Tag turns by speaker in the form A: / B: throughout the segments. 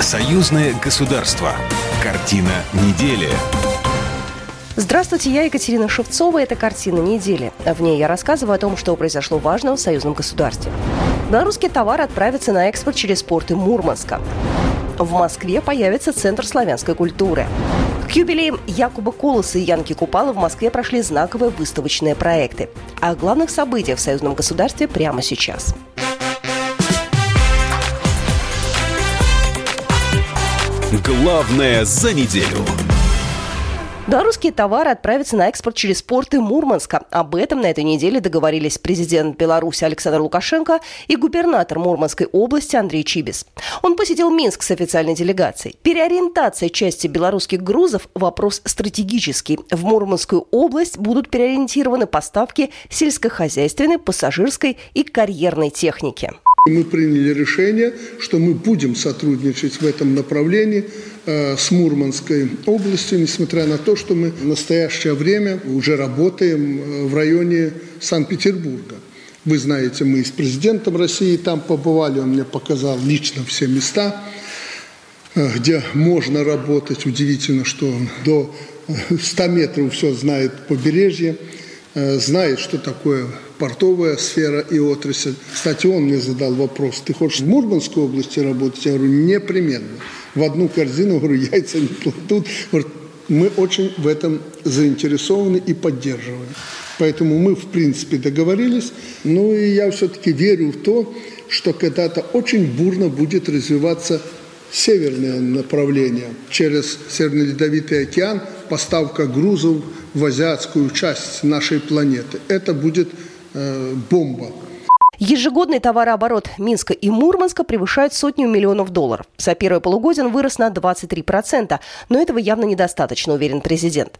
A: Союзное государство. Картина недели.
B: Здравствуйте, я Екатерина Шевцова. Это «Картина недели». В ней я рассказываю о том, что произошло важного в союзном государстве. Белорусские товары отправятся на экспорт через порты Мурманска. В Москве появится Центр славянской культуры. К юбилеям Якуба Колоса и Янки Купала в Москве прошли знаковые выставочные проекты. О главных событиях в союзном государстве прямо сейчас.
A: Главное за неделю.
B: Белорусские товары отправятся на экспорт через порты Мурманска. Об этом на этой неделе договорились президент Беларуси Александр Лукашенко и губернатор Мурманской области Андрей Чибис. Он посетил Минск с официальной делегацией. Переориентация части белорусских грузов – вопрос стратегический. В Мурманскую область будут переориентированы поставки сельскохозяйственной, пассажирской и карьерной техники.
C: Мы приняли решение, что мы будем сотрудничать в этом направлении э, с Мурманской областью, несмотря на то, что мы в настоящее время уже работаем э, в районе Санкт-Петербурга. Вы знаете, мы с президентом России там побывали, он мне показал лично все места, э, где можно работать. Удивительно, что до 100 метров все знает побережье. Э, знает, что такое портовая сфера и отрасль. Кстати, он мне задал вопрос, ты хочешь в Мурманской области работать? Я говорю, непременно. В одну корзину, говорю, яйца не. Говорит, мы очень в этом заинтересованы и поддерживаем. Поэтому мы, в принципе, договорились. Ну и я все-таки верю в то, что когда-то очень бурно будет развиваться северное направление через Северный Ледовитый океан, поставка грузов в азиатскую часть нашей планеты. Это будет э, бомба.
B: Ежегодный товарооборот Минска и Мурманска превышает сотню миллионов долларов. За первое полугодие он вырос на 23%, но этого явно недостаточно, уверен президент.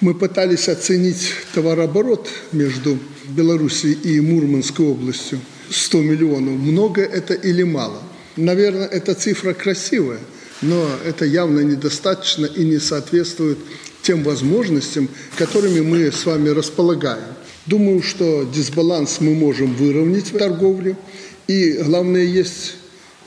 C: Мы пытались оценить товарооборот между Белоруссией и Мурманской областью. 100 миллионов. Много это или мало? Наверное, эта цифра красивая, но это явно недостаточно и не соответствует тем возможностям, которыми мы с вами располагаем. Думаю, что дисбаланс мы можем выровнять в торговле. И главное, есть,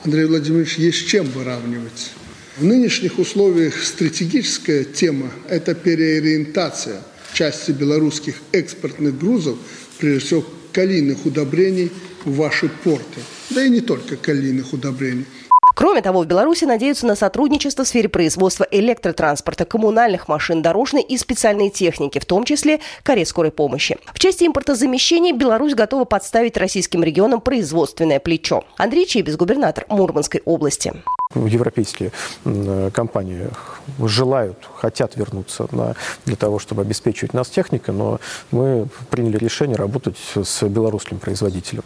C: Андрей Владимирович, есть чем выравнивать. В нынешних условиях стратегическая тема – это переориентация части белорусских экспортных грузов, прежде всего калийных удобрений, в ваши порты. Да и не только калийных удобрений.
B: Кроме того, в Беларуси надеются на сотрудничество в сфере производства электротранспорта, коммунальных машин, дорожной и специальной техники, в том числе карет скорой помощи. В части импортозамещения Беларусь готова подставить российским регионам производственное плечо. Андрей Чебес, губернатор Мурманской области
D: европейские компании желают, хотят вернуться на, для того, чтобы обеспечивать нас техникой, но мы приняли решение работать с белорусским производителем.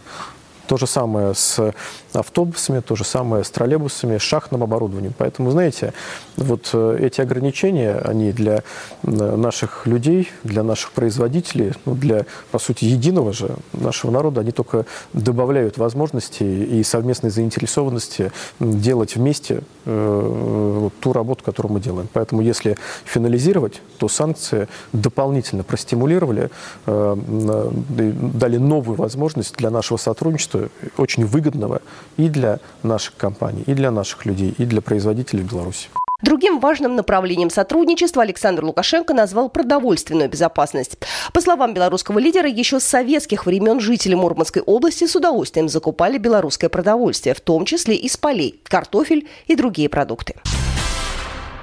D: То же самое с автобусами, то же самое с троллейбусами, с шахтным оборудованием. Поэтому, знаете, вот э, эти ограничения, они для э, наших людей, для наших производителей, ну, для, по сути, единого же нашего народа, они только добавляют возможности и совместной заинтересованности делать вместе э, вот, ту работу, которую мы делаем. Поэтому, если финализировать, то санкции дополнительно простимулировали, дали новую возможность для нашего сотрудничества очень выгодного и для наших компаний, и для наших людей, и для производителей Беларуси.
B: Другим важным направлением сотрудничества Александр Лукашенко назвал продовольственную безопасность. По словам белорусского лидера, еще с советских времен жители Мурманской области с удовольствием закупали белорусское продовольствие, в том числе из полей, картофель и другие продукты.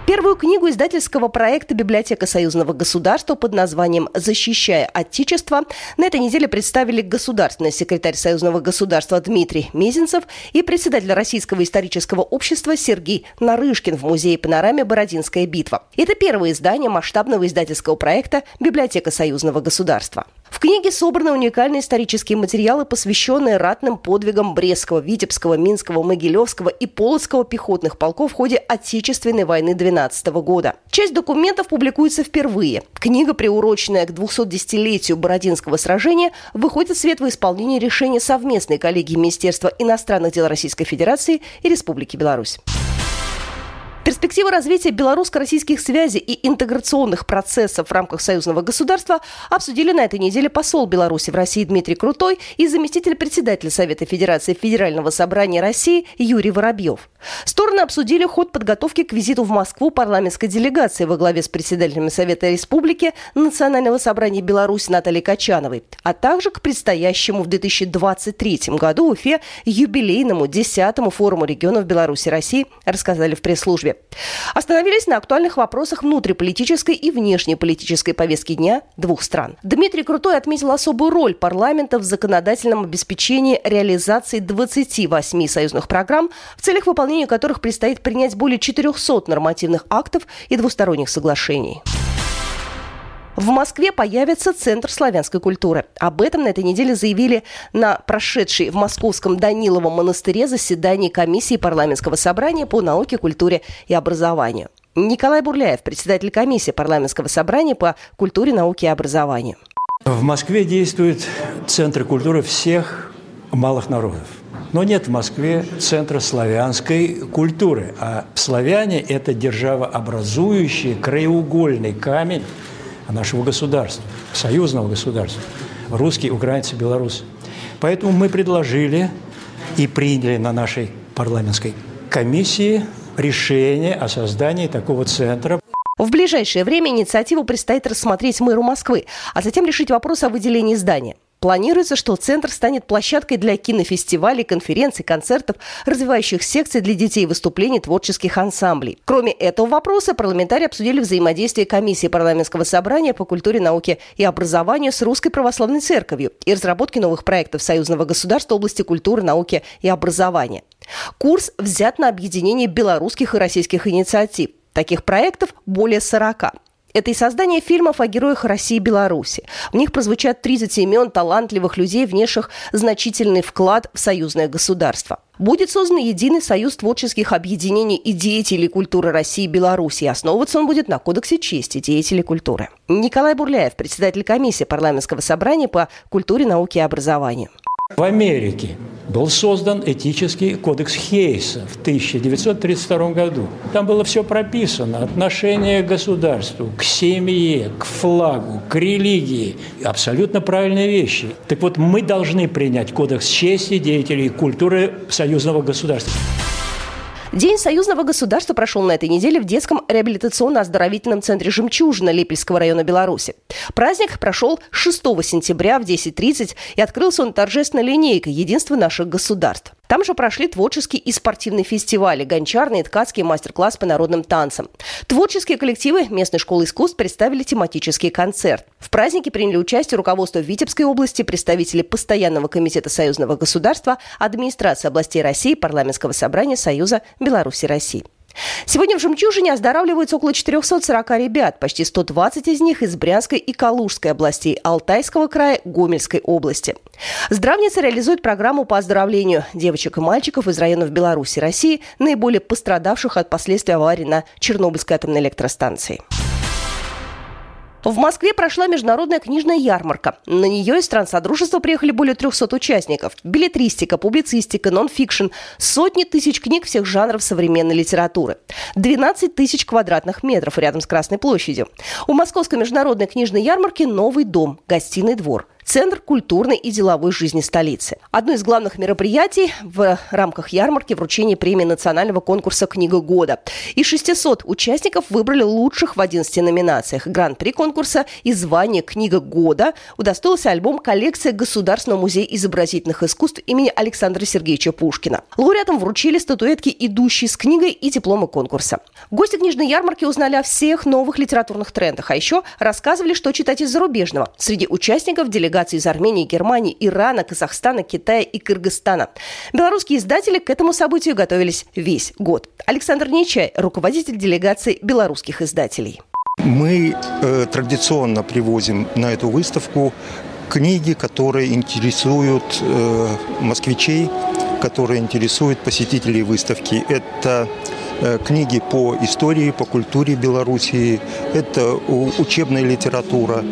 B: Первую книгу издательского проекта «Библиотека союзного государства» под названием «Защищая Отечество» на этой неделе представили государственный секретарь союзного государства Дмитрий Мизинцев и председатель Российского исторического общества Сергей Нарышкин в музее панораме «Бородинская битва». Это первое издание масштабного издательского проекта «Библиотека союзного государства». В книге собраны уникальные исторические материалы, посвященные ратным подвигам Брестского, Витебского, Минского, Могилевского и Полоцкого пехотных полков в ходе Отечественной войны 2012 года. Часть документов публикуется впервые. Книга, приуроченная к 210-летию Бородинского сражения, выходит в свет в исполнении решения совместной коллегии Министерства иностранных дел Российской Федерации и Республики Беларусь. Перспективы развития белорусско-российских связей и интеграционных процессов в рамках союзного государства обсудили на этой неделе посол Беларуси в России Дмитрий Крутой и заместитель председателя Совета Федерации Федерального собрания России Юрий Воробьев. Стороны обсудили ход подготовки к визиту в Москву парламентской делегации во главе с председателем Совета Республики Национального собрания Беларуси Натальей Качановой, а также к предстоящему в 2023 году Уфе юбилейному 10-му форуму регионов Беларуси России, рассказали в пресс-службе. Остановились на актуальных вопросах внутриполитической и внешнеполитической повестки дня двух стран. Дмитрий Крутой отметил особую роль парламента в законодательном обеспечении реализации 28 союзных программ, в целях выполнения которых предстоит принять более 400 нормативных актов и двусторонних соглашений. В Москве появится Центр славянской культуры. Об этом на этой неделе заявили на прошедшей в Московском Даниловом монастыре заседании комиссии парламентского собрания по науке, культуре и образованию. Николай Бурляев, председатель комиссии парламентского собрания по культуре, науке и образованию.
E: В Москве действует Центр культуры всех малых народов. Но нет в Москве центра славянской культуры. А славяне – это державообразующий краеугольный камень нашего государства, союзного государства. Русские, украинцы, белорусы. Поэтому мы предложили и приняли на нашей парламентской комиссии решение о создании такого центра.
B: В ближайшее время инициативу предстоит рассмотреть мэру Москвы, а затем решить вопрос о выделении здания. Планируется, что центр станет площадкой для кинофестивалей, конференций, концертов, развивающих секций для детей выступлений творческих ансамблей. Кроме этого вопроса, парламентарии обсудили взаимодействие комиссии парламентского собрания по культуре, науке и образованию с Русской Православной Церковью и разработки новых проектов союзного государства в области культуры, науки и образования. Курс взят на объединение белорусских и российских инициатив. Таких проектов более 40. Это и создание фильмов о героях России и Беларуси. В них прозвучат 30 имен талантливых людей, внесших значительный вклад в союзное государство. Будет создан единый союз творческих объединений и деятелей культуры России и Беларуси. Основываться он будет на Кодексе чести деятелей культуры. Николай Бурляев, председатель комиссии парламентского собрания по культуре, науке и образованию.
E: В Америке был создан этический кодекс Хейса в 1932 году. Там было все прописано. Отношение к государству, к семье, к флагу, к религии. Абсолютно правильные вещи. Так вот, мы должны принять кодекс чести деятелей культуры союзного государства.
B: День союзного государства прошел на этой неделе в детском реабилитационно-оздоровительном центре «Жемчужина» Липельского района Беларуси. Праздник прошел 6 сентября в 10.30 и открылся он торжественной линейкой «Единство наших государств». Там же прошли творческие и спортивные фестивали, гончарные и ткацкий мастер-класс по народным танцам. Творческие коллективы местной школы искусств представили тематический концерт. В празднике приняли участие руководство Витебской области, представители Постоянного комитета союзного государства, администрации областей России, Парламентского собрания Союза Беларуси России. Сегодня в «Жемчужине» оздоравливаются около 440 ребят, почти 120 из них из Брянской и Калужской областей, Алтайского края, Гомельской области. Здравница реализует программу по оздоровлению девочек и мальчиков из районов Беларуси и России, наиболее пострадавших от последствий аварии на Чернобыльской атомной электростанции. В Москве прошла международная книжная ярмарка. На нее из стран Содружества приехали более 300 участников. Билетристика, публицистика, нон-фикшн, сотни тысяч книг всех жанров современной литературы. 12 тысяч квадратных метров рядом с Красной площадью. У Московской международной книжной ярмарки новый дом, гостиный двор – Центр культурной и деловой жизни столицы. Одно из главных мероприятий в рамках ярмарки вручение премии национального конкурса «Книга года». Из 600 участников выбрали лучших в 11 номинациях. Гран-при конкурса и звание «Книга года» удостоился альбом коллекция Государственного музея изобразительных искусств имени Александра Сергеевича Пушкина. Лауреатам вручили статуэтки, идущие с книгой и дипломы конкурса. Гости книжной ярмарки узнали о всех новых литературных трендах, а еще рассказывали, что читать из зарубежного. Среди участников делегации делегаций из Армении, Германии, Ирана, Казахстана, Китая и Кыргызстана. Белорусские издатели к этому событию готовились весь год. Александр Нечай, руководитель делегации белорусских издателей.
F: Мы э, традиционно привозим на эту выставку книги, которые интересуют э, москвичей, которые интересуют посетителей выставки. Это э, книги по истории, по культуре Белоруссии, это учебная литература.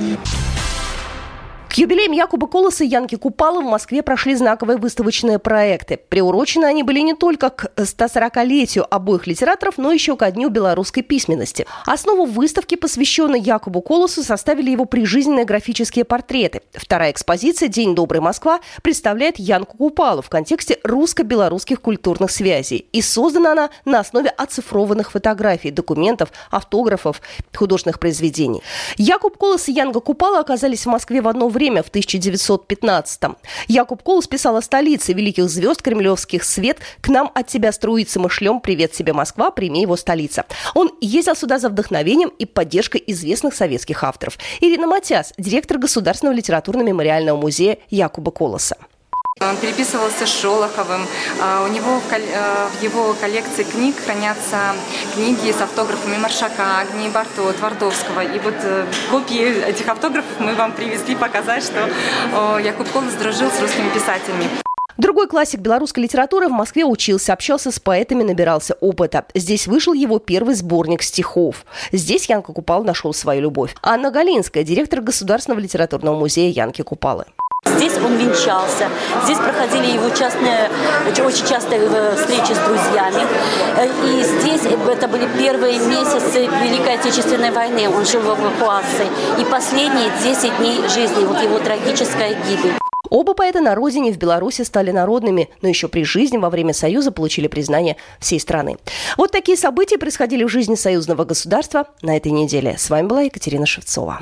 B: К юбилеям Якуба Колоса и Янки Купала в Москве прошли знаковые выставочные проекты. Приурочены они были не только к 140-летию обоих литераторов, но еще ко Дню белорусской письменности. Основу выставки, посвященной Якубу Колосу, составили его прижизненные графические портреты. Вторая экспозиция «День добрый Москва» представляет Янку Купалу в контексте русско-белорусских культурных связей. И создана она на основе оцифрованных фотографий, документов, автографов, художественных произведений. Якуб Колос и Янга Купала оказались в Москве в одно время, в 1915-м. Якуб Колос писал о столице великих звезд кремлевских свет «К нам от тебя струится мы шлем, привет тебе, Москва, прими его столица». Он ездил сюда за вдохновением и поддержкой известных советских авторов. Ирина Матяс, директор Государственного литературно-мемориального музея Якуба Колоса.
G: Он переписывался с Шолоховым. А, у него э, в его коллекции книг хранятся книги с автографами Маршака, Агнии Барто, Твардовского. И вот э, копии этих автографов мы вам привезли показать, что Якуб Колос дружил с русскими писателями.
B: Другой классик белорусской литературы в Москве учился, общался с поэтами, набирался опыта. Здесь вышел его первый сборник стихов. Здесь Янка Купал нашел свою любовь. Анна Галинская, директор Государственного литературного музея Янки Купалы.
H: Здесь он венчался, здесь проходили его частные, очень частые э, встречи с друзьями. Э, и здесь это были первые месяцы Великой Отечественной войны. Он жил в эвакуации. И последние 10 дней жизни, вот его трагическая гибель.
B: Оба поэта на родине в Беларуси стали народными, но еще при жизни во время Союза получили признание всей страны. Вот такие события происходили в жизни союзного государства на этой неделе. С вами была Екатерина Шевцова.